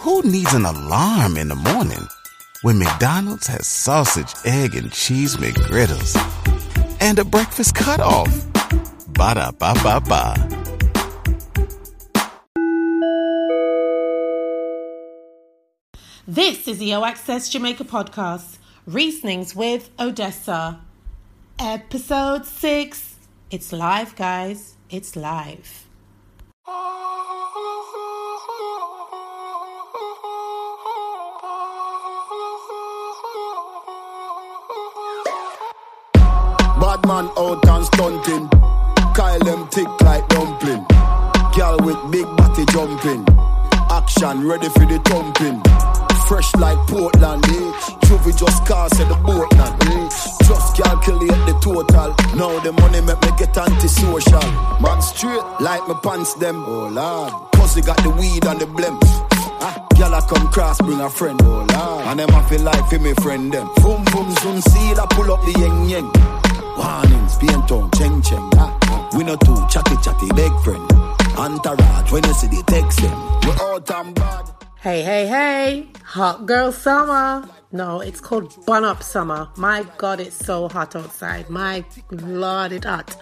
Who needs an alarm in the morning when McDonald's has sausage, egg, and cheese McGriddles and a breakfast cutoff? Ba da ba ba ba. This is the O Access Jamaica podcast, Reasonings with Odessa, episode six. It's live, guys. It's live. Oh. Bad man out and stunting. Kyle them tick like dumpling. Girl with big body jumping. Action ready for the thumping. Fresh like Portland, eh? Juvie just cast at the Portland, eh? Just calculate the total. Now the money make me get antisocial. Man straight like my pants them. Oh lord, they got the weed and the blems. Ah, I come cross, bring a friend, oh lord. And them I feel like for me friend them. Boom boom soon see I pull up the yeng yeng. Warnings, cheng cheng. Ah. We no too chatty chatty, big friend. When you see the text them, we bad. Hey, hey, hey, hot girl summer. No, it's called bun up summer. My God, it's so hot outside. My Lord, it's hot.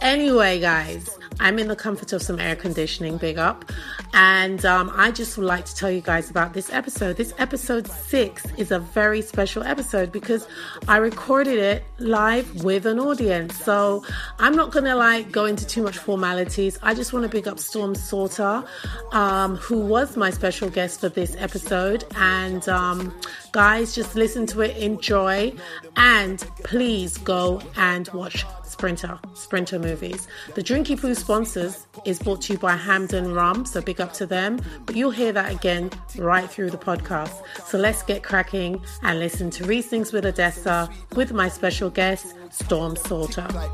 Anyway, guys, I'm in the comfort of some air conditioning, big up. And um, I just would like to tell you guys about this episode. This episode six is a very special episode because I recorded it live with an audience. So I'm not going to like go into too much formalities. I just want to big up Storm Saulter, um, who was my special guest for this episode. And um, guys, just listen to it, enjoy, and please go and watch Sprinter, Sprinter movies. The Drinky Poo sponsors is brought to you by Hampden Rum, so big up to them. But you'll hear that again right through the podcast. So let's get cracking and listen to Reasonings with Odessa with my special guest, Storm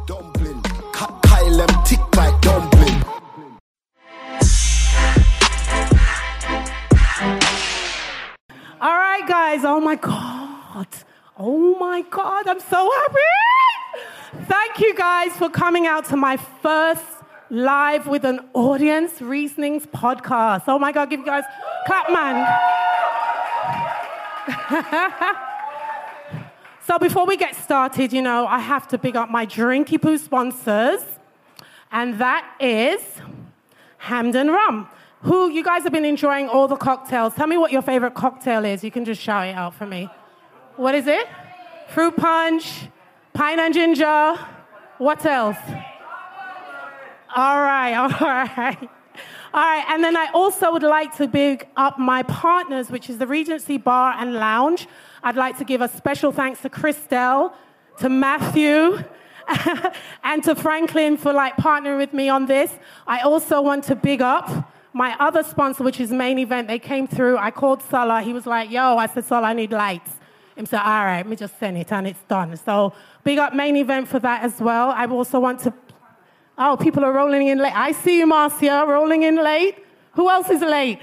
dumpling. All right, guys. Oh my God. Oh my God. I'm so happy. Thank you guys for coming out to my first live with an audience reasonings podcast. Oh my God. Give you guys clap, man. so before we get started, you know, I have to big up my Drinky Poo sponsors, and that is Hampden Rum. Who you guys have been enjoying all the cocktails. Tell me what your favorite cocktail is. You can just shout it out for me. What is it? Fruit punch, pine and ginger. What else? All right, all right. All right, and then I also would like to big up my partners, which is the Regency Bar and Lounge. I'd like to give a special thanks to Christelle, to Matthew, and to Franklin for like partnering with me on this. I also want to big up my other sponsor, which is Main Event. They came through. I called Salah. He was like, "Yo," I said, "Salah, I need lights." He said, "All right, let me just send it, and it's done." So big up Main Event for that as well. I also want to. Oh, people are rolling in late. I see you, Marcia, rolling in late. Who else is late?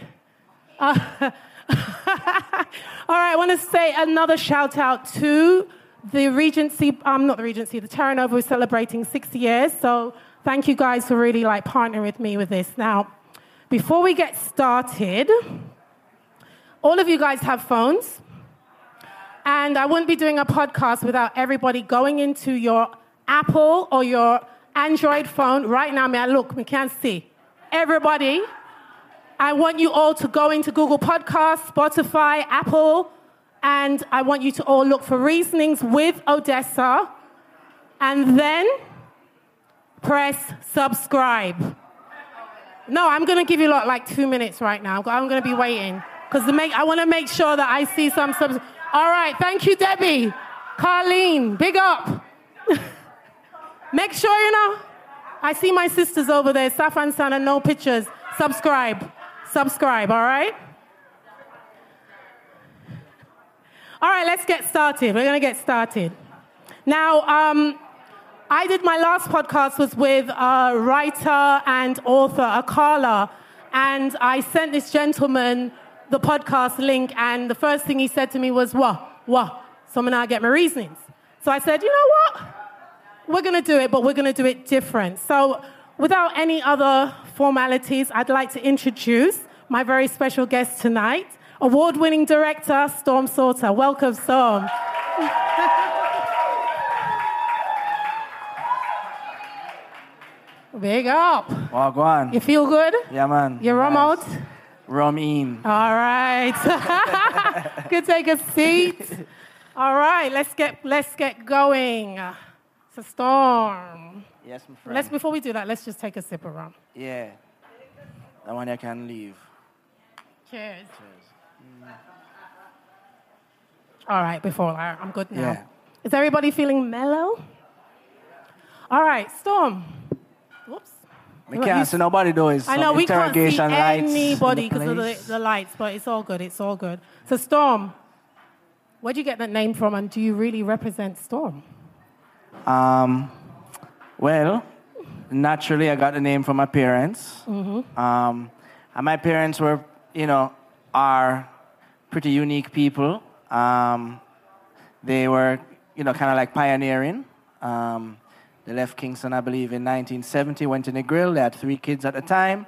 Uh, all right, I want to say another shout out to the Regency, um, not the Regency, the Terra Nova is celebrating 60 years. So thank you guys for really like partnering with me with this. Now, before we get started, all of you guys have phones. And I wouldn't be doing a podcast without everybody going into your Apple or your Android phone right now. May I look? We can't see. Everybody, I want you all to go into Google Podcasts, Spotify, Apple, and I want you to all look for Reasonings with Odessa. And then press subscribe. No, I'm going to give you like two minutes right now. I'm going to be waiting because I want to make sure that I see some subs. All right, thank you, Debbie. Carleen, big up. make sure you know. I see my sisters over there, Safan Sana, no pictures. Subscribe. Subscribe, all right? All right, let's get started. We're going to get started. Now, um, I did my last podcast was with a writer and author, Akala, and I sent this gentleman the podcast link, and the first thing he said to me was, "What? What? So I'm gonna get my reasonings." So I said, "You know what? We're gonna do it, but we're gonna do it different." So, without any other formalities, I'd like to introduce my very special guest tonight, award winning director Storm Saulter. Welcome, Storm. Big up. Go on. You feel good? Yeah, man. You're Nice. out? Rum in. All right. Good take a seat. All right, let's get let's get going. It's a storm. Yes, my friend. Let's before we do that, let's just take a sip of rum. Yeah. That one I can leave. Cheers. Mm. All right, before I, I'm good now. Yeah. Is everybody feeling mellow? All right, Storm. Whoops. We can't see nobody though. It's I know we can't see interrogation lights anybody because of the, the lights, but it's all good. It's all good. So, Storm, where do you get that name from, and do you really represent Storm? Um, well, naturally, I got the name from my parents. Mm-hmm. Um, and my parents were, you know, are pretty unique people. Um, they were, you know, kind of like pioneering. Um, they left Kingston, I believe, in 1970, went to Negril. They had three kids at the time.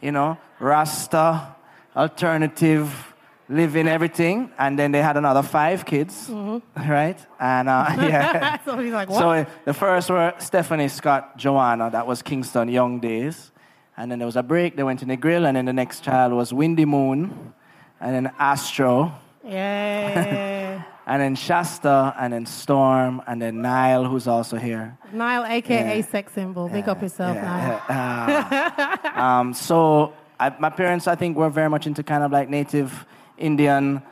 You know, Rasta, alternative, living everything. And then they had another five kids, right? And uh, yeah. so he's like, what? So uh, the first were Stephanie Scott Joanna, that was Kingston Young Days. And then there was a break, they went to Negril, and then the next child was Windy Moon, and then Astro, yeah. and then Shasta, and then Storm, and then Nile, who's also here. Nile, aka Yeah. sex symbol. Big up yourself, Nile. Yeah. Ah. um, so I, my parents, I think, were very much into kind of like native Indian,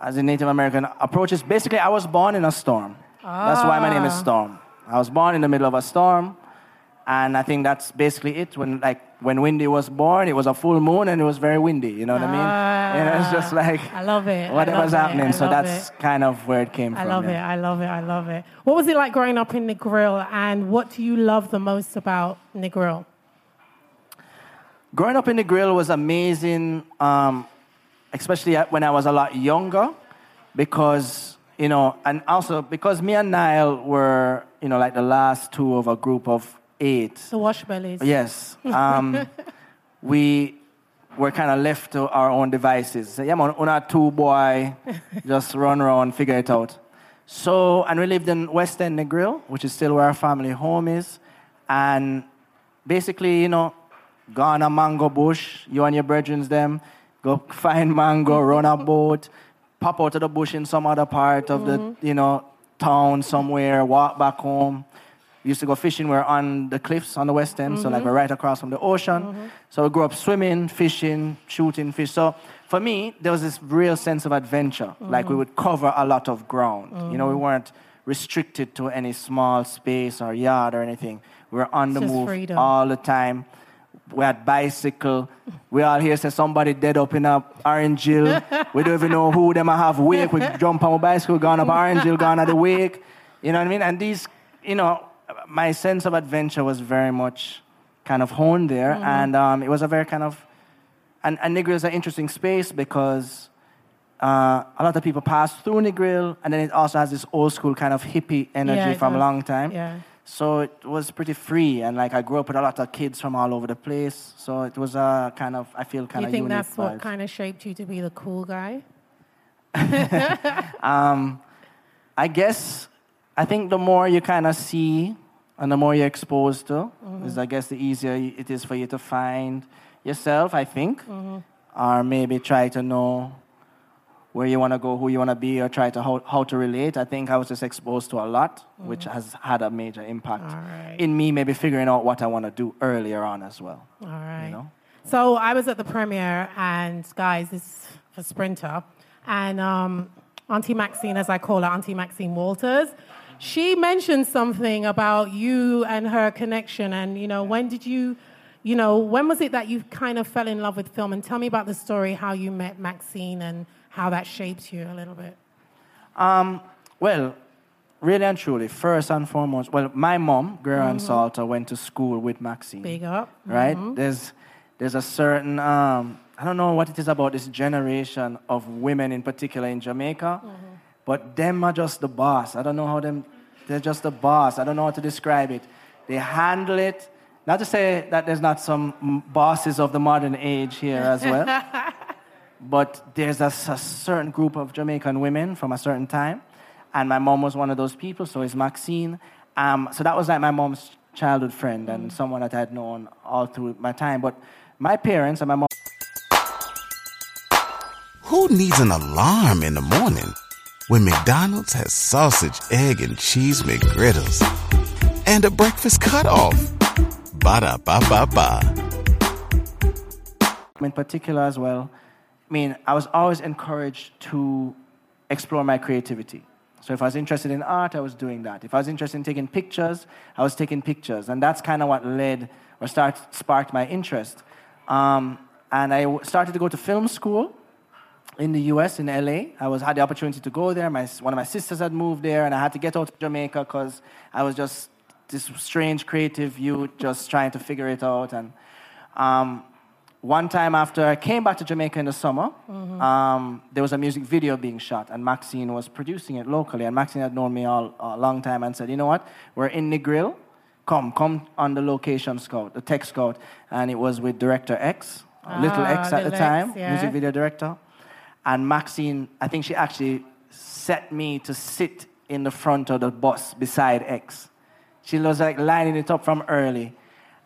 as in Native American approaches. Basically, I was born in a storm. That's why my name is Ah. Storm. I was born in the middle of a storm, and I think that's basically it. When like when Windy was born, it was a full moon and it was very windy. You know what I mean? You know, it's just like I love it. Whatever's love it. happening. So that's it. kind of where it came I from. I love it. I love it. I love it. What was it like growing up in Negril, and what do you love the most about Negril? growing up in Negril was amazing, um, especially when I was a lot younger, because you know, and also because me and Nile were, you know, like the last two of a group of eight. The wash bellies. Yes, um, we were kind of left to our own devices. So, yeah, man, una two boy, just run around, figure it out. So, and we lived in West End Negril, which is still where our family home is, and basically, you know, go on a mango bush, you and your brethren them, go find mango, run a boat, pop out of the bush in some other part of the, you know, town somewhere, walk back home. We used to go fishing. We're on the cliffs on the west end, so like mm-hmm. we're right across from the ocean. Mm-hmm. So we grew up swimming, fishing, shooting fish. So for me, there was this real sense of adventure. Mm-hmm. Like we would cover a lot of ground. You know, we weren't restricted to any small space or yard or anything. We were on the move freedom. all the time. We had bicycle. We all here say somebody dead up in a Orange Hill. we don't even know who them I have wake. We jump on a bicycle, gone up Orange Hill, gone at the wake. You know what I mean? And these, you know, my sense of adventure was very much kind of honed there. And um, it was a very kind of, and, and Negril is an interesting space because uh, a lot of people pass through Negril, and then it also has this old school kind of hippie energy Yeah, from a long time. Yeah. So it was pretty free, and like I grew up with a lot of kids from all over the place. So it was a kind of, I feel kind you of You think that's what kind of shaped you to be the cool guy? um, I guess, I think the more you kind of see and the more you're exposed to, Mm-hmm. is I guess the easier it is for you to find yourself, I think. Mm-hmm. Or maybe try to know where you want to go, who you want to be, or try to how, how to relate. I think I was just exposed to a lot, which has had a major impact Mm-hmm. Right. in me, maybe figuring out what I want to do earlier on as well. All right. know? So I was at the premiere, and guys, this is for Sprinter, and um, Auntie Maxine, as I call her, Auntie Maxine Walters, she mentioned something about you and her connection, and you know, when did you, you know, when was it that you kind of fell in love with film? And tell me about the story, how you met Maxine, and how that shaped you a little bit. um, Well, really and truly, first and foremost, well, my mom, Guerin Saulter, went to school with Maxine. Big up. right? There's there's a certain um, I don't know what it is about this generation of women in particular in Jamaica, but them are just the boss. I don't know how them they're just the boss. I don't know how to describe it. They handle it Not to say that there's not some bosses of the modern age here as well, but there's a certain group of Jamaican women from a certain time, and my mom was one of those people. So is Maxine. Um, so that was like my mom's childhood friend and someone that I had known all through my time. But my parents and my mom. Who needs an alarm in the morning when McDonald's has sausage, egg, and cheese McGriddles and a breakfast cutoff? Ba da ba ba ba. in particular as well, I mean, I was always encouraged to explore my creativity. So if I was interested in art, I was doing that. If I was interested in taking pictures, I was taking pictures. And that's kind of what led or start, sparked my interest. Um, and I started to go to film school in the US, in LA. I was, had the opportunity to go there. My, one of my sisters had moved there, and I had to get out of Jamaica because I was just this strange creative youth just trying to figure it out. And um, one time after I came back to Jamaica in the summer, um, there was a music video being shot, and Maxine was producing it locally. And Maxine had known me all a long time and said, "You know what? We're in Negril. Come, come on the location scout, the tech scout." And it was with director X, Little Ah, X at the Little time, X, yeah. music video director. And Maxine, I think she actually set me to sit in the front of the bus beside X. She was like lining it up from early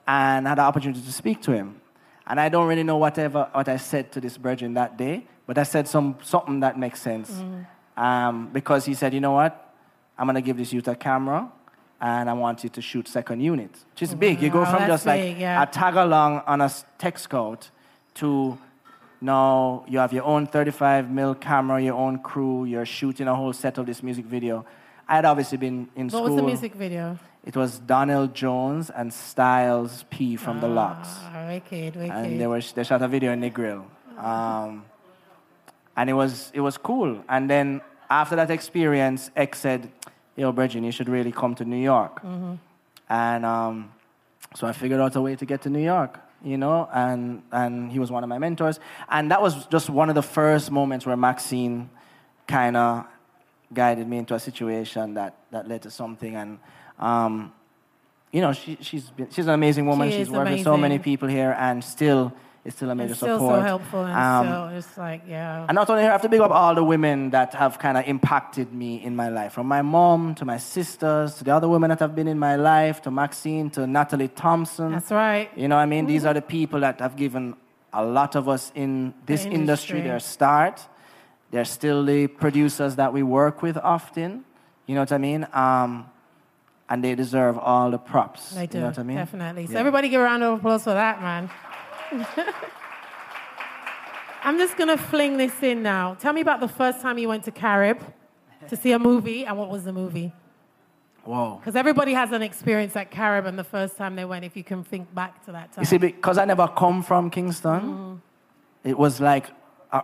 and had the opportunity to speak to him. And I don't really know whatever what I said to this virgin that day, but I said some, something that makes sense. Mm. Um, because he said, you know what? I'm going to give this youth a camera and I want you to shoot second unit, which is big. You go from just like yeah. a tag along on a tech scout to now you have your own 35 mil camera, your own crew, you're shooting a whole set of this music video. I had obviously been in What school. What was the music video? It was Donell Jones and Styles P from The LOX. Ah, wicked, wicked. And they, were, they shot a video in Negril. Um, and it was, it was cool. And then after that experience, X said, Yo, Bridget, you should really come to New York. Mm-hmm. And um, so I figured out a way to get to New York, you know, and, and he was one of my mentors. And that was just one of the first moments where Maxine kind of guided me into a situation that, that led to something. And, um, you know, she, she's, been, she's an amazing woman. She she's worked with so many people here and still is still a major it's still support. so helpful and Um, still it's like, yeah. and not only her, I have to big up all the women that have kind of impacted me in my life. From my mom to my sisters to the other women that have been in my life, to Maxine, to Natalie Thompson. That's right. You know what I mean? These are the people that have given a lot of us in this The industry industry. their start. They're still the producers that we work with often. You know what I mean? Um, and they deserve all the props. They do, You know what I mean? definitely. So Yeah. everybody give a round of applause for that, man. I'm just going to fling this in now. Tell me about the first time you went to Carib to see a movie, and what was the movie? Whoa. Because everybody has an experience at Carib and the first time they went, if you can think back to that time. You see, because I never come from Kingston, Mm. it was like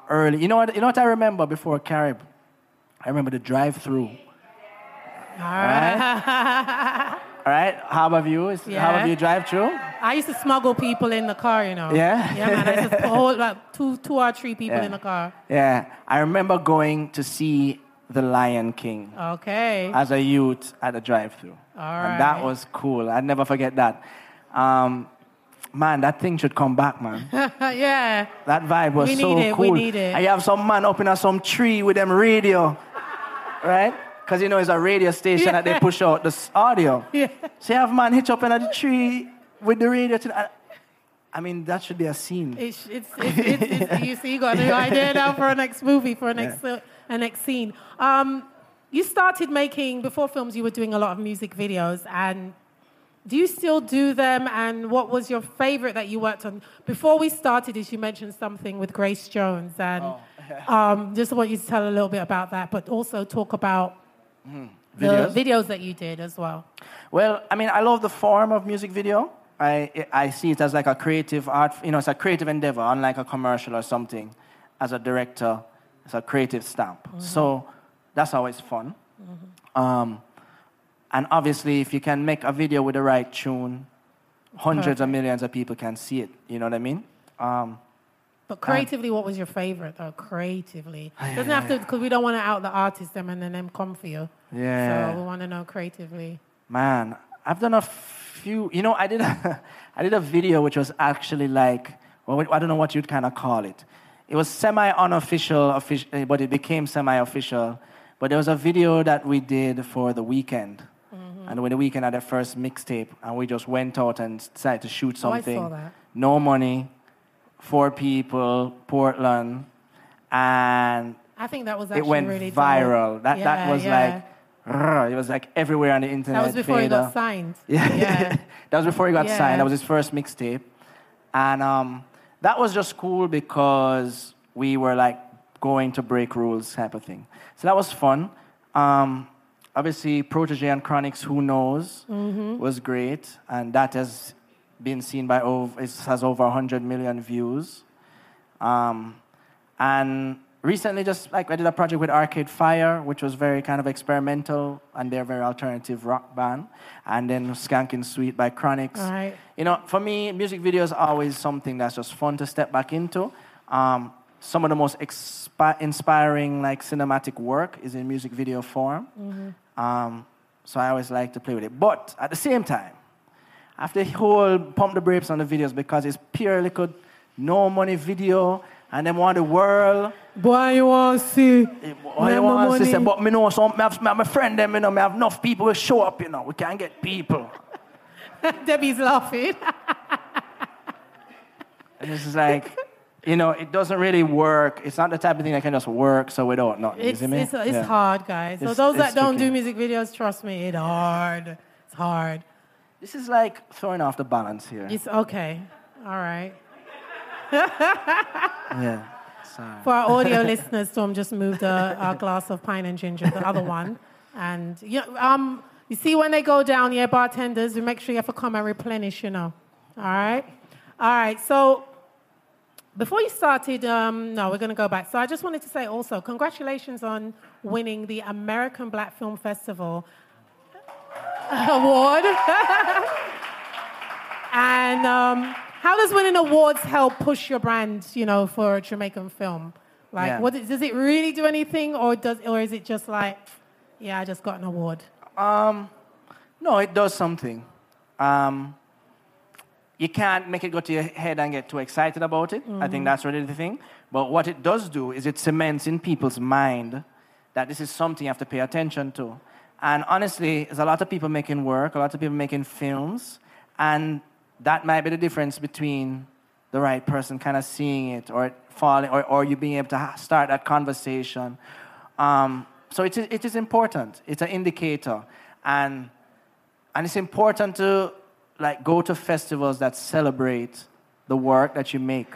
early. You know what? You know what I remember before Carib? I remember the drive-through. All right. All right, how about you? Is, How about you drive through? I used to smuggle people in the car, you know. Yeah? Yeah, man. I used to whole, like two, two or three people Yeah. in the car. Yeah, I remember going to see The Lion King Okay. as a youth at the drive-through, All and that was cool. I'd never forget that. Um, man, that thing should come back, man. yeah. That vibe was We so need it, we need it. And you have some man up in a some tree with them radio, right? Because you know it's a radio station that they push out the audio. Yeah. So you have man hitch up in a tree with the radio. To, I- I mean, that should be a scene. It's, it's, it's, it's, you see, you got a new idea now for a next movie, for a next, uh, a next scene. Um, you started making, before films, you were doing a lot of music videos. And do you still do them? And what was your favorite that you worked on? Before we started, as you mentioned something with Grace Jones. And um, just want you to tell a little bit about that, but also talk about Videos? the videos that you did as well. Well, I mean, I love the form of music video. I, I see it as like a creative art, you know, it's a creative endeavor, unlike a commercial or something. As a director, it's a creative stamp. So that's always fun. Um, and obviously, if you can make a video with the right tune, hundreds of millions of people can see it. You know what I mean? Um, But creatively, what was your favorite though? Creatively, doesn't have to because we don't want to out the artist them and then them come for you. Yeah. So we want to know creatively. Man, I've done a few. You know, I did a, I did a video which was actually like, well, I don't know what you'd kind of call it. It was semi-unofficial, official, but it became semi-official. But there was a video that we did for the Weeknd, Mm-hmm. and when the Weeknd had their first mixtape, and we just went out and decided to shoot Oh, something. that. No money, four people, Portland, and I think that was actually it went really dope. viral. That Yeah, that was yeah. like, it was like everywhere on the internet. That was before he got signed. Yeah, Yeah. that was before he got signed. That was his first mixtape, and um, that was just cool because we were like going to break rules type of thing. So that was fun. Um, obviously, Protoje and Chronixx, who knows, Mm-hmm. was great, and that has been seen by over it has over 100 million views. Um, and recently, just like I did a project with Arcade Fire, which was very kind of experimental, and they're a very alternative rock band. And then Skanking Sweet by Chronixx. Right. You know, for me, music videos are always something that's just fun to step back into. Um, some of the most expi- inspiring, like cinematic work, is in music video form. Um, so I always like to play with it. But at the same time, after the whole pump the brakes on the videos because it's purely good, no money video, and them want the world. Boy, you want to see? All you want to say, but me know some, me have, me have my friend them, you know, me have enough people will show up, you know, we can't get people. Debbie's laughing. And this is like, you know, it doesn't really work. It's not the type of thing that can just work so we don't know. You It's, see me? it's, it's Yeah. hard, guys. So It's- those that don't do music videos, trust me, it's hard. It's hard. This is like throwing off the balance here. It's okay. All right. yeah. Sorry. For our audio listeners, Tom just moved a, a glass of pine and ginger, the other one. And you, know, um, you see when they go down, yeah, bartenders, you make sure you have to come and replenish, you know. All right? All right, so before you started, um, no, we're going to go back. So I just wanted to say also, congratulations on winning the American Black Film Festival award. and um, how does winning awards help push your brand, you know, for a Jamaican film? Like, Yeah. what, does it really do anything, or does, or is it just like, yeah, I just got an award? No, it does something. Um, you can't make it go to your head and get too excited about it. I think that's really the thing. But what it does do is it cements in people's mind that this is something you have to pay attention to. And honestly, there's a lot of people making work, a lot of people making films, and that might be the difference between the right person kind of seeing it or falling, or, or you being able to start that conversation. Um, so it is, it is important. It's an indicator. And and it's important to like go to festivals that celebrate the work that you make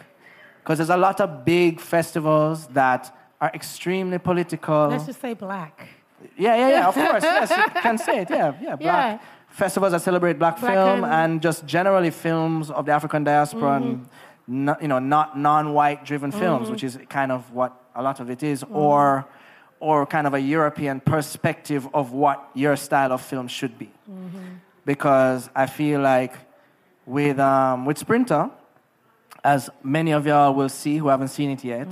because there's a lot of big festivals that are extremely political Let's just say black. Yeah yeah yeah of course. Yes you can say it. Yeah yeah black festivals that celebrate black, Black film and- and, just generally films of the african diaspora and mm-hmm. not, you know not non-white driven films mm-hmm. which is kind of what a lot of it is, or or kind of a european perspective of what your style of film should be. Mm-hmm. Because I feel like with, um, with Sprinter, as many of y'all will see who haven't seen it yet,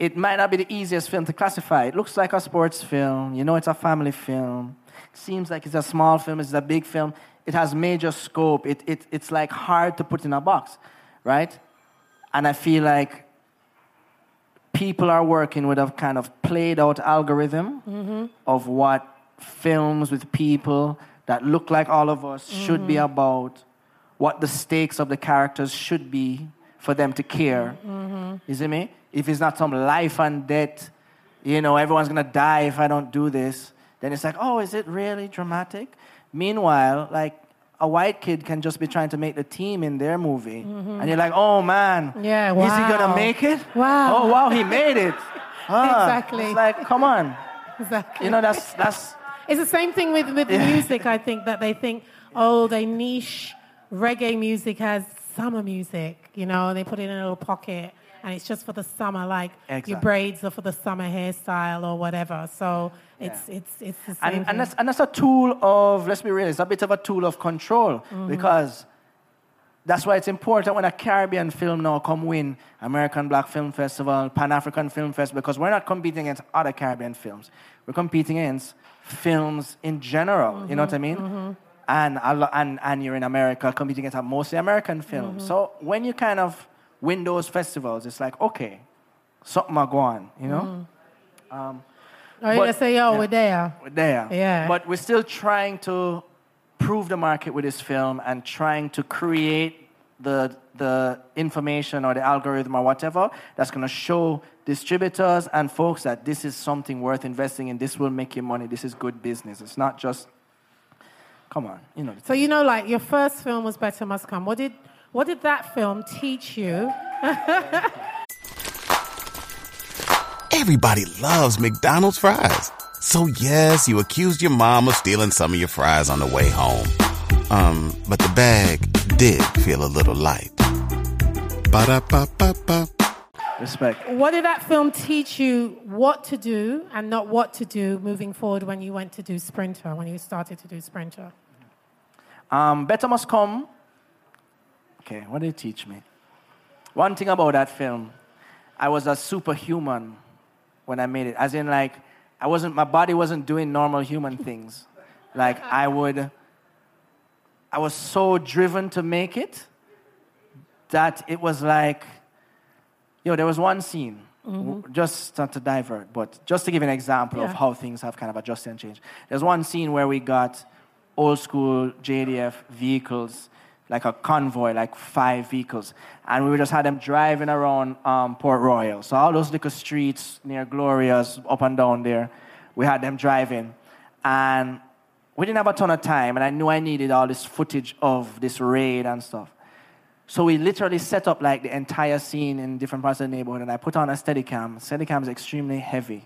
it might not be the easiest film to classify. It looks like a sports film. You know, it's a family film. It seems like it's a small film. It's a big film. It has major scope. It, it, it's like hard to put in a box, right? And I feel like people are working with a kind of played out algorithm mm-hmm. of what films with people that look like all of us should be mm-hmm. about, what the stakes of the characters should be for them to care. You see me? If it's not some life and death, you know, everyone's gonna die if I don't do this, then it's like, oh, is it really dramatic? Meanwhile, like, a white kid can just be trying to make the team in their movie. And you're like, oh man, Yeah, is he gonna make it? Wow. Oh wow, he made it. Ah, Exactly. It's like, come on. Exactly. You know, that's that's It's the same thing with, with music, I think, that they think, oh, they niche reggae music as summer music, you know, and they put it in a little pocket and it's just for the summer, like your braids are for the summer hairstyle or whatever. So it's, Yeah. it's, it's the same and, and that's and that's a tool of let's be real, it's a bit of a tool of control Mm-hmm. because that's why it's important when a Caribbean film now come win American Black Film Festival, Pan African Film Festival, because we're not competing against other Caribbean films. We're competing against films in general. You know what I Mm-hmm. And, and, and you're in America competing against a mostly American film. Mm-hmm. So when you kind of win those festivals, it's like, okay, something are going, you know? Oh, you're But- gonna say, yo, yeah. we're there. We're there. Yeah. But we're still trying to prove the market with this film and trying to create the, the information or the algorithm or whatever that's going to show distributors and folks that this is something worth investing in. This will make you money. This is good business. It's not just, come on, you know. So you know, like your first film was Better Must Come. What did what did that film teach you? Everybody loves McDonald's fries. So yes, you accused your mom of stealing some of your fries on the way home. Um, but the bag did feel a little light. Ba-da-ba-ba-ba. Respect. What did that film teach you what to do and not what to do moving forward when you went to do Sprinter, when you started to do Sprinter? Um, Better Must Come. Okay, what did it teach me? One thing about that film, I was a superhuman when I made it. As in, like, I wasn't, my body wasn't doing normal human things. Like, I would, I was so driven to make it that it was like, you know, there was one scene, w- just not to divert, but just to give an example of how things have kind of adjusted and changed. There's one scene where we got old school JDF vehicles, like a convoy, like five vehicles, and we just had them driving around um, Port Royal. So all those little streets near Gloria's, up and down there, we had them driving, and we didn't have a ton of time, and I knew I needed all this footage of this raid and stuff. So we literally set up like the entire scene in different parts of the neighborhood, and I put on a Steadicam. Steadicam is extremely heavy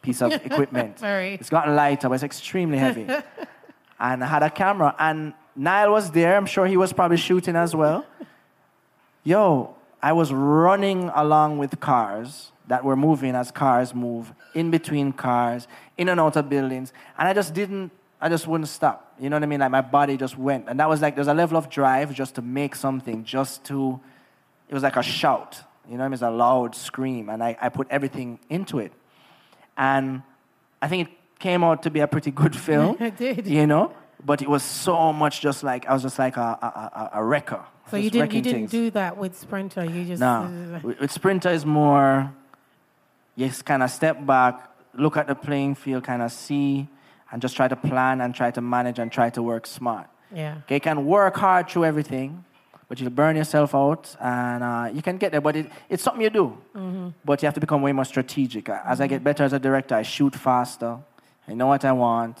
piece of equipment. Very. It's gotten lighter, but it's extremely heavy. and I had a camera, and Nile was there. I'm sure he was probably shooting as well. Yo, I was running along with cars that were moving as cars move, in between cars, in and out of buildings, and I just didn't, I just wouldn't stop. You know what I mean? Like my body just went. And that was like, there's a level of drive just to make something, just to, it was like a shout. You know what I mean? It's a loud scream, and I, I put everything into it. And I think it came out to be a pretty good film. It did. You know? But it was so much just like, I was just like a, a, a, a wrecker. So you didn't you didn't things. do that with Sprinter. You just No. Uh, with, with Sprinter is more, you just kind of step back, look at the playing field, kind of see, and just try to plan and try to manage and try to work smart. yeah. Okay, you can work hard through everything, but you'll burn yourself out, and uh, you can get there. But it, it's something you do. mm-hmm. But you have to become way more strategic. As I get better as a director, I shoot faster. I know what I want.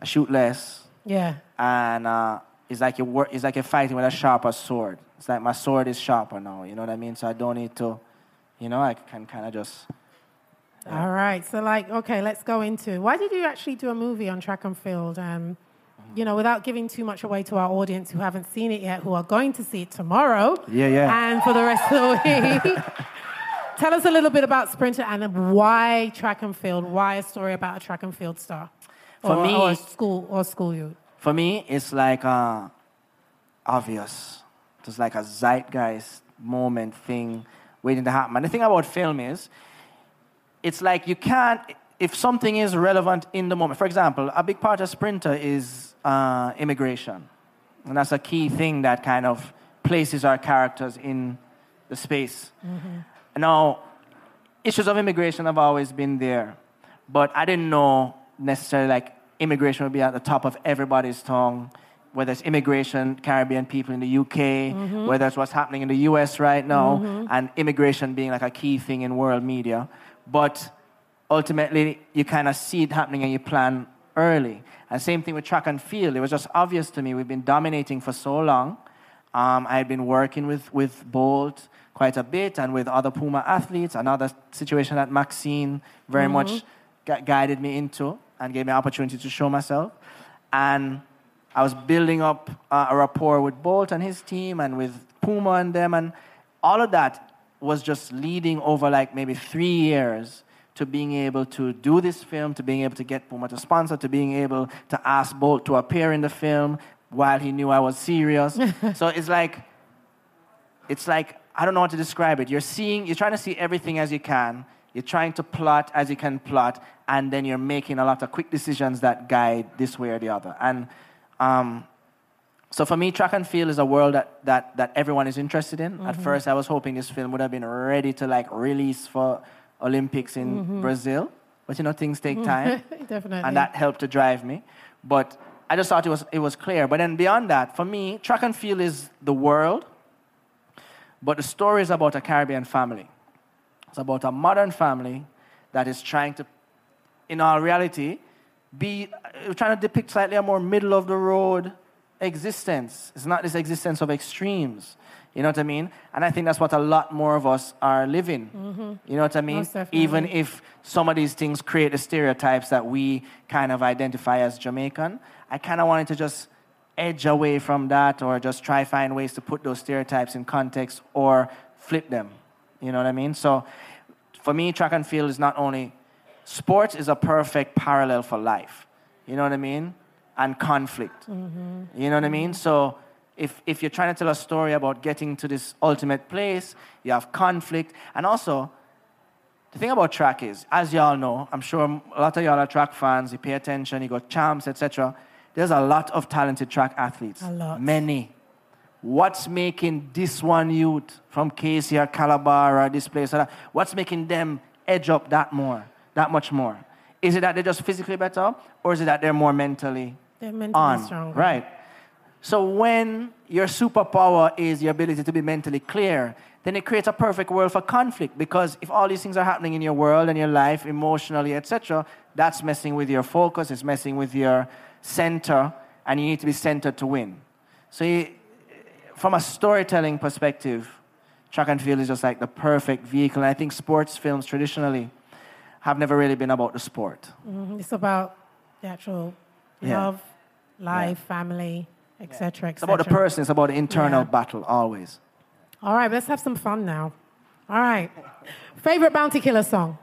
I shoot less, Yeah. and uh, it's like you work. It's like you're fighting with a sharper sword. It's like my sword is sharper now. You know what I mean? So I don't need to. You know, I can kind of just. All right. So like, okay, let's go into why did you actually do a movie on track and field? Um, you know, without giving too much away to our audience who haven't seen it yet, who are going to see it tomorrow. Yeah, yeah. And for the rest of the week. Tell us a little bit about Sprinter and why track and field. Why a story about a track and field star? For or, me- or school or school youth. For me, it's like uh, obvious. It's like a zeitgeist moment thing waiting to happen. And the thing about film is, it's like you can't, if something is relevant in the moment. For example, a big part of Sprinter is uh, immigration. And that's a key thing that kind of places our characters in the space. Mm-hmm. Now, issues of immigration have always been there, but I didn't know necessarily like immigration would be at the top of everybody's tongue. Whether it's immigration, Caribbean people in the UK, mm-hmm. whether it's what's happening in the US right now, mm-hmm. and immigration being like a key thing in world media. But ultimately, you kind of see it happening and you plan early. And same thing with track and field. It was just obvious to me. We've been dominating for so long. Um, I had been working with, with Bolt quite a bit and with other Puma athletes. Another situation that Maxine very much gu- guided me into and gave me an opportunity to show myself. And I was building up uh, a rapport with Bolt and his team and with Puma and them. And all of that was just leading over like maybe three years to being able to do this film, to being able to get Puma to sponsor, to being able to ask Bolt to appear in the film while he knew I was serious. so it's like, it's like, I don't know how to describe it. You're seeing, you're trying to see everything as you can. You're trying to plot as you can plot, and then you're making a lot of quick decisions that guide this way or the other. And Um, so for me, track and field is a world that, that, that everyone is interested in. At mm-hmm. first, I was hoping this film would have been ready to like release for Olympics in mm-hmm. Brazil, but you know things take mm-hmm. time, Definitely. and that helped to drive me. But I just thought it was it was clear. But then beyond that, for me, track and field is the world, but the story is about a Caribbean family. It's about a modern family that is trying to, in our reality, be uh, trying to depict slightly a more middle of the road existence. It's not this existence of extremes. You know what I mean? And I think that's what a lot more of us are living. Mm-hmm. You know what I mean? Even if some of these things create the stereotypes that we kind of identify as Jamaican, I kind of wanted to just edge away from that or just try find ways to put those stereotypes in context or flip them. You know what I mean? So for me, track and field is not only sports is a perfect parallel for life. You know what I mean? And conflict. You know what I mean? So if, if you're trying to tell a story about getting to this ultimate place, you have conflict. And also, the thing about track is, as y'all know, I'm sure a lot of y'all are track fans, you pay attention, you got champs, etc. There's a lot of talented track athletes. A lot. Many. What's making this one youth from KC or Calabar or this place or that, what's making them edge up that more, that much more? Is it that they're just physically better, or is it that they're more mentally They're mentally on? stronger. Right. So when your superpower is your ability to be mentally clear, then it creates a perfect world for conflict because if all these things are happening in your world and your life, emotionally, etc., that's messing with your focus, it's messing with your center, and you need to be centered to win. So you, from a storytelling perspective, track and field is just like the perfect vehicle. And I think sports films traditionally have never really been about the sport. Mhm. It's about the actual Yeah. love, life, family, etc. It's about the person, it's about the internal Yeah. battle always. All right, let's have some fun now. All right. Favorite Bounty Killer song?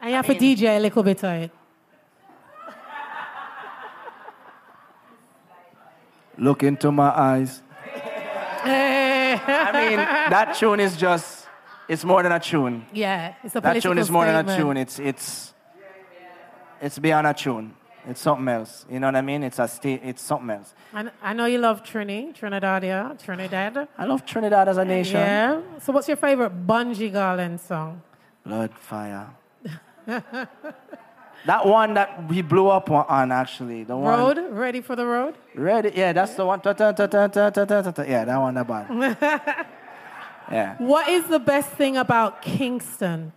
and you have to DJ a little bit of it. Look into my eyes. I mean, that tune is just, it's more than a tune. Yeah, it's a That tune is more statement. than a tune. It's it's it's beyond a tune. It's something else. You know what I mean? It's a. It's something else. I, I know you love Trini, Trinidad, Trinidad. I love Trinidad as a nation. Yeah. So, what's your favorite Bunji Garlin song? Blood Fire. that one that we blew up on actually. The road? Ready for the road? Ready? Yeah, that's yeah. the one. Yeah, that one. That bad. yeah. What is the best thing about Kingston?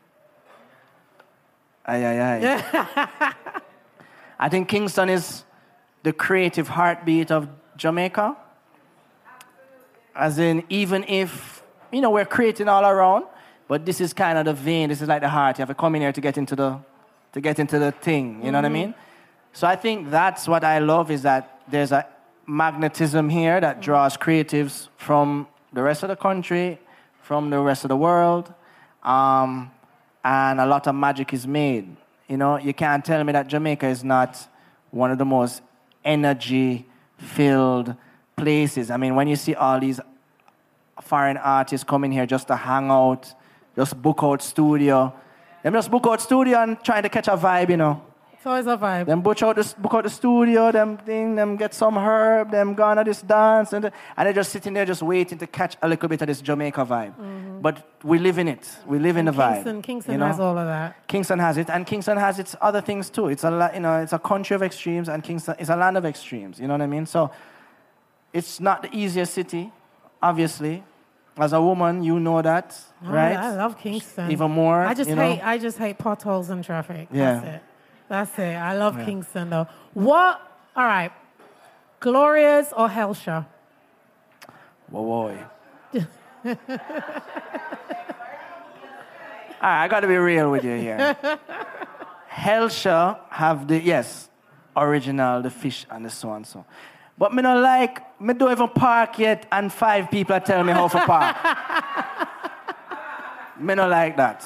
Aye, aye, aye. I think Kingston is the creative heartbeat of Jamaica. As in, even if, you know, we're creating all around, but this is kind of the vein, this is like the heart. You have to come in here to get into the, to get into the thing, you know what I mm-hmm. mean? So I think that's what I love is that there's a magnetism here that draws creatives from the rest of the country, from the rest of the world, um, and a lot of magic is made. You know, you can't tell me that Jamaica is not one of the most energy-filled places. I mean, when you see all these foreign artists coming here just to hang out, just book out studio, them just book out studio and trying to catch a vibe, you know. So it's always a vibe. Them book out the, book out the studio, them thing, them get some herb, them gone to this dance, and, and they're just sitting there just waiting to catch a little bit of this Jamaica vibe. Mm-hmm. But we live in it. We live in the vibe. Kingston, Kingston you know? has all of that. Kingston has it, and Kingston has its other things too. It's a you know, it's a country of extremes, and Kingston is a land of extremes. You know what I mean? So, it's not the easiest city, obviously. As a woman, you know that, Oh, right? I love Kingston. Even more. I just you know? hate. I just hate potholes and traffic. Yeah. That's it. I love Kingston though. What? All right. Gloria's or Hellshire? Whoa, whoa. All right, I got to be real with you here. Hellshire have the yes, original, the fish and the so and so. But me not like me don't even park yet, and five people are telling me how to park. me not like that.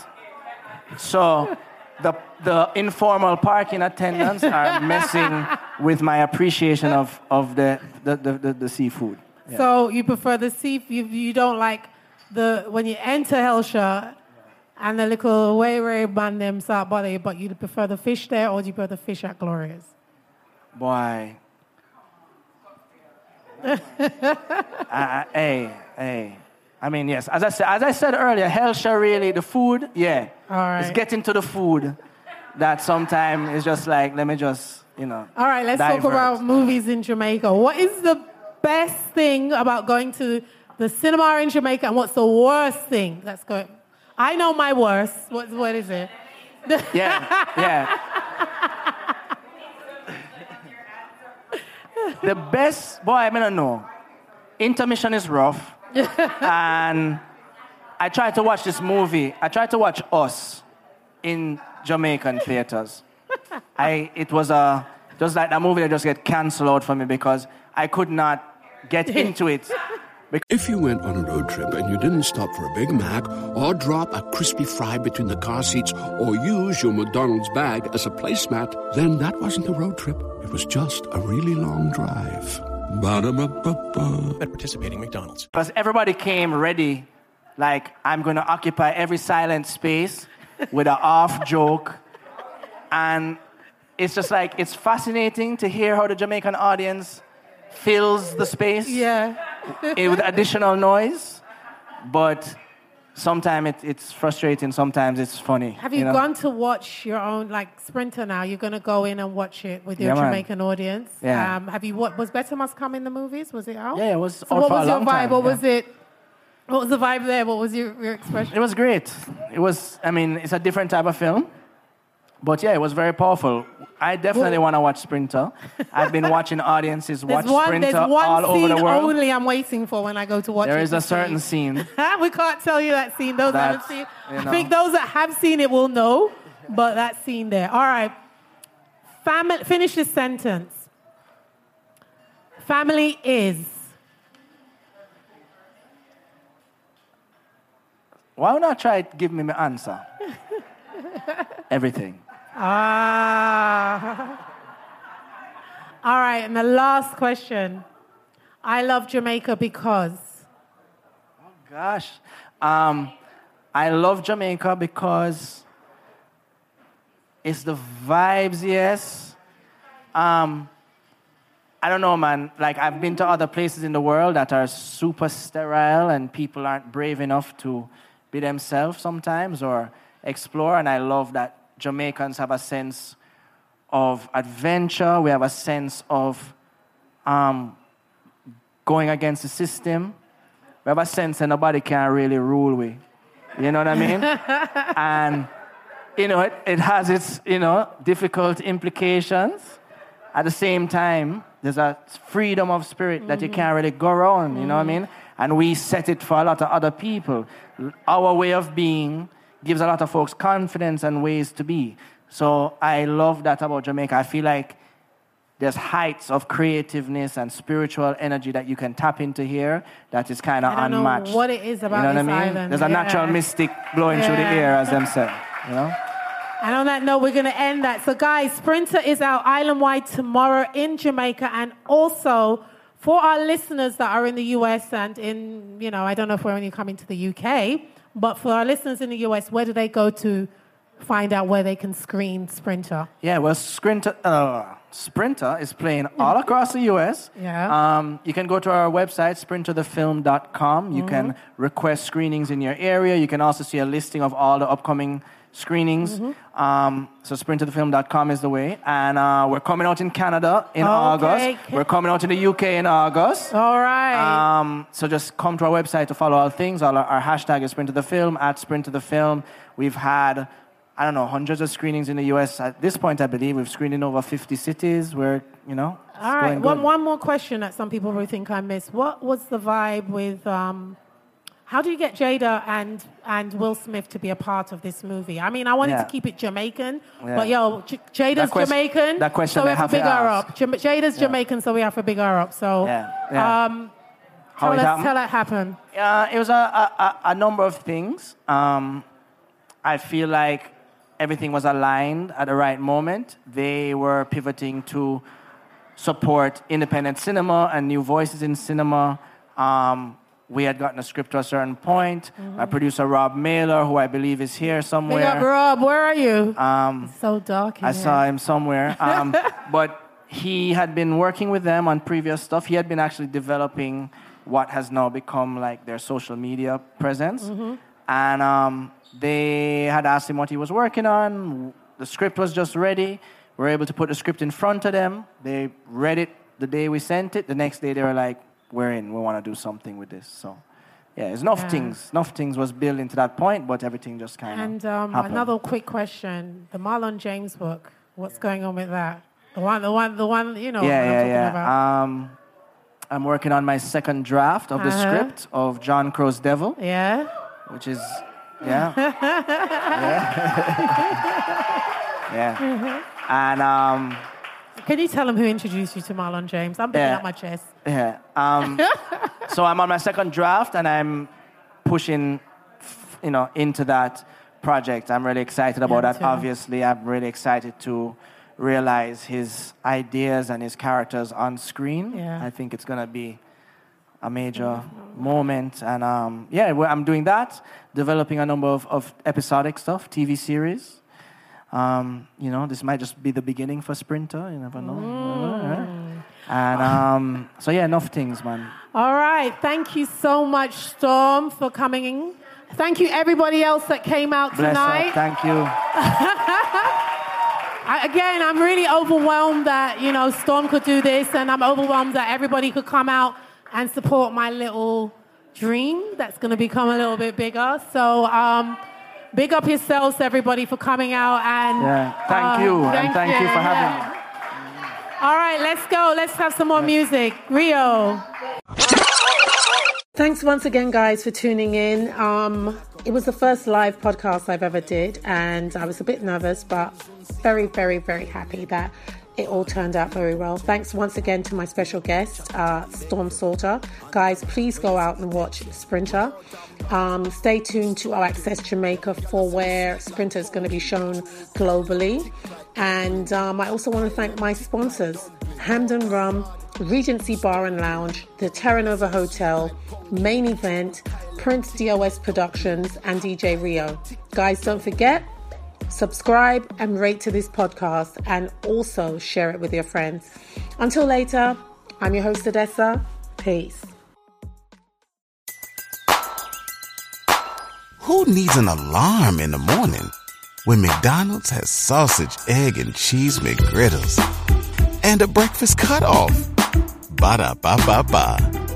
So the the informal parking attendants are messing with my appreciation of, of the, the, the, the, the seafood. So you prefer the seafood, You, you don't like the when you enter Hellshire and the little way way man them start you, but you prefer the fish there or do you prefer the fish at Gloria's? Boy. uh, hey, hey. I mean, yes. As I said, as I said earlier, Hellshire really the food. Yeah, All right. it's getting to the food that sometimes it's just like let me just you know. All right, let's talk about movies in Jamaica. What is the best thing about going to the cinema in Jamaica, and what's the worst thing that's going? I know my worst. What, what is it? Yeah, yeah. the best boy, I mean, I know. Intermission is rough, and I tried to watch this movie. I tried to watch Us in Jamaican theaters. I it was a just like that movie that just get cancelled out for me because I could not get into it. If you went on a road trip and you didn't stop for a Big Mac or drop a crispy fry between the car seats or use your McDonald's bag as a placemat, then that wasn't a road trip. It was just a really long drive. Ba-da-ba-ba-ba. at participating McDonald's. Because everybody came ready, like, I'm going to occupy every silent space with an off joke. And it's just like, it's fascinating to hear how the Jamaican audience fills the space Yeah. eh, with additional noise. But sometimes it, it's frustrating, sometimes it's funny. Have you, know? gone to watch your own like Sprinter now? You're going to go in and watch it with your Yeah, man. Jamaican audience. Yeah. Um, have you? What was Better Must Come in the movies? Was it out? Yeah, it was So what was your vibe? time, What yeah. was it? What was the vibe there? What was your, your expression? It was great. It was, I mean, it's a different type of film. But yeah, it was very powerful. I definitely want to watch Sprinter. I've been watching audiences watch one, Sprinter there's one all scene over the world. only I'm waiting for when I go to watch There it. is to a certain scene. we can't tell you that scene. Those that haven't seen. you I think those that have seen it will know, but that scene there. All right. Family. Finish this sentence. Family is. Why not try to give me my answer? Everything. Ah. All right, and the last question. I love Jamaica because. Oh gosh. Um, I love Jamaica because it's the vibes, yes. Um, I don't know, man. Like, I've been to other places in the world that are super sterile and people aren't brave enough to be themselves sometimes or explore. And I love that Jamaicans have a sense of adventure, we have a sense of um, going against the system. We have a sense that nobody can really rule we. You know what I mean? and, you know, it, it has its, you know, difficult implications. At the same time, there's a freedom of spirit that you can't really go around, you know what I mean? And we set it for a lot of other people. Our way of being gives a lot of folks confidence and ways to be. So I love that about Jamaica. I feel like there's heights of creativeness and spiritual energy that you can tap into here that is kind of don't know unmatched. what it is about you know this what I mean? island. There's a Yeah. natural mystic blowing through the air, as them say. You know? And on that note, we're going to end that. So, guys, Sprinter is out island wide tomorrow in Jamaica. And also, for our listeners that are in the US and in, you know, I don't know if we're only coming to the UK, but for our listeners in the US, where do they go to find out where they can screen Sprinter? Yeah, well, Sprinter, uh, Sprinter is playing all across the US. Yeah. Um, you can go to our website, sprinterthefilm.com. You can Mm-hmm. request screenings in your area. You can also see a listing of all the upcoming screenings. Mm-hmm. Um, so sprinterthefilm.com is the way. And uh, we're coming out in Canada in August. We're coming out in the UK in August. All right. Um, so just come to our website to follow all things. All our, our hashtag is Sprinter the Film, at Sprinter the Film. We've had, I don't know, hundreds of screenings in the US. At this point, I believe we've screened in over 50 cities. We're, you know, All right. One, good. one more question that some people will think I missed. What was the vibe with. Um, how do you get Jada and, and Will Smith to be a part of this movie? I mean, I wanted Yeah. to keep it Jamaican, Yeah. but yo, J- Jada's That quest- Jamaican, that question so we they have to big to her ask. up. Jam- Jada's Jamaican, so we have to big her up. So, Yeah, yeah. Um, How tell it us, happened? tell it happen. Uh, it was a, a, a- a number of things. Um, I feel like everything was aligned at the right moment. They were pivoting to support independent cinema and new voices in cinema. Um, we had gotten a script to a certain point. Mm-hmm. My producer Rob Mailer, who I believe is here Big somewhere. up, Rob. Where are you? Um, so dark. I saw him somewhere. Um, but he had been working with them on previous stuff. He had been actually developing what has now become like their social media presence. Mm-hmm. And um, they had asked him what he was working on. The script was just ready. We were able to put the script in front of them. They read it the day we sent it. The next day they were like, we're in. We want to do something with this. So, yeah, it's enough Yeah. things. Enough things was building to that point, but everything just kind of And um, happened. another quick question: the Marlon James book. What's going on with that? The one, the one, the one. You know yeah, I'm yeah, yeah. about. Um, I'm working on my second draft of the Uh-huh. script of John Crow's Devil, yeah. which is, yeah, yeah, yeah. And um, Can you tell them who introduced you to Marlon James? I'm beating Yeah. up my chest. yeah. Um, so I'm on my second draft, and I'm pushing, you know, into that project. I'm really excited about Yeah, that. too. Obviously, I'm really excited to realize his ideas and his characters on screen. Yeah. I think it's gonna be a major moment. And um, yeah, I'm doing that, developing a number of, of episodic stuff, TV series. Um, you know, this might just be the beginning for Sprinter. You never know. Mm. And um, so yeah, enough things, man. All right. Thank you so much, Storm, for coming in. Thank you, everybody else that came out Bless tonight. up. Thank you. I, again, I'm really overwhelmed that you know Storm could do this, and I'm overwhelmed that everybody could come out and support my little dream that's going to become a little bit bigger. So, um, big up yourselves, everybody, for coming out and Yeah. Thank uh, you. and thank you for having yeah. me. All right, let's go. Let's have some more music. Rio. Thanks once again, guys, for tuning in. Um, it was the first live podcast I've ever did, and I was a bit nervous, but very, very, very happy that it all turned out very well. Thanks once again to my special guest, uh, Storm Saulter. Guys, please go out and watch Sprinter. Um, stay tuned to our Access Jamaica for where Sprinter is going to be shown globally. And um, I also want to thank my sponsors, Hampden Rum, Regency Bar and Lounge, the Terra Nova Hotel, Main Event, Prince DOS Productions, and DJ Rio. Guys, don't forget, subscribe and rate to this podcast and also share it with your friends. Until later, I'm your host, Odessa. Peace. Who needs an alarm in the morning when McDonald's has sausage, egg, and cheese McGriddles and a breakfast cutoff? Ba da ba ba ba.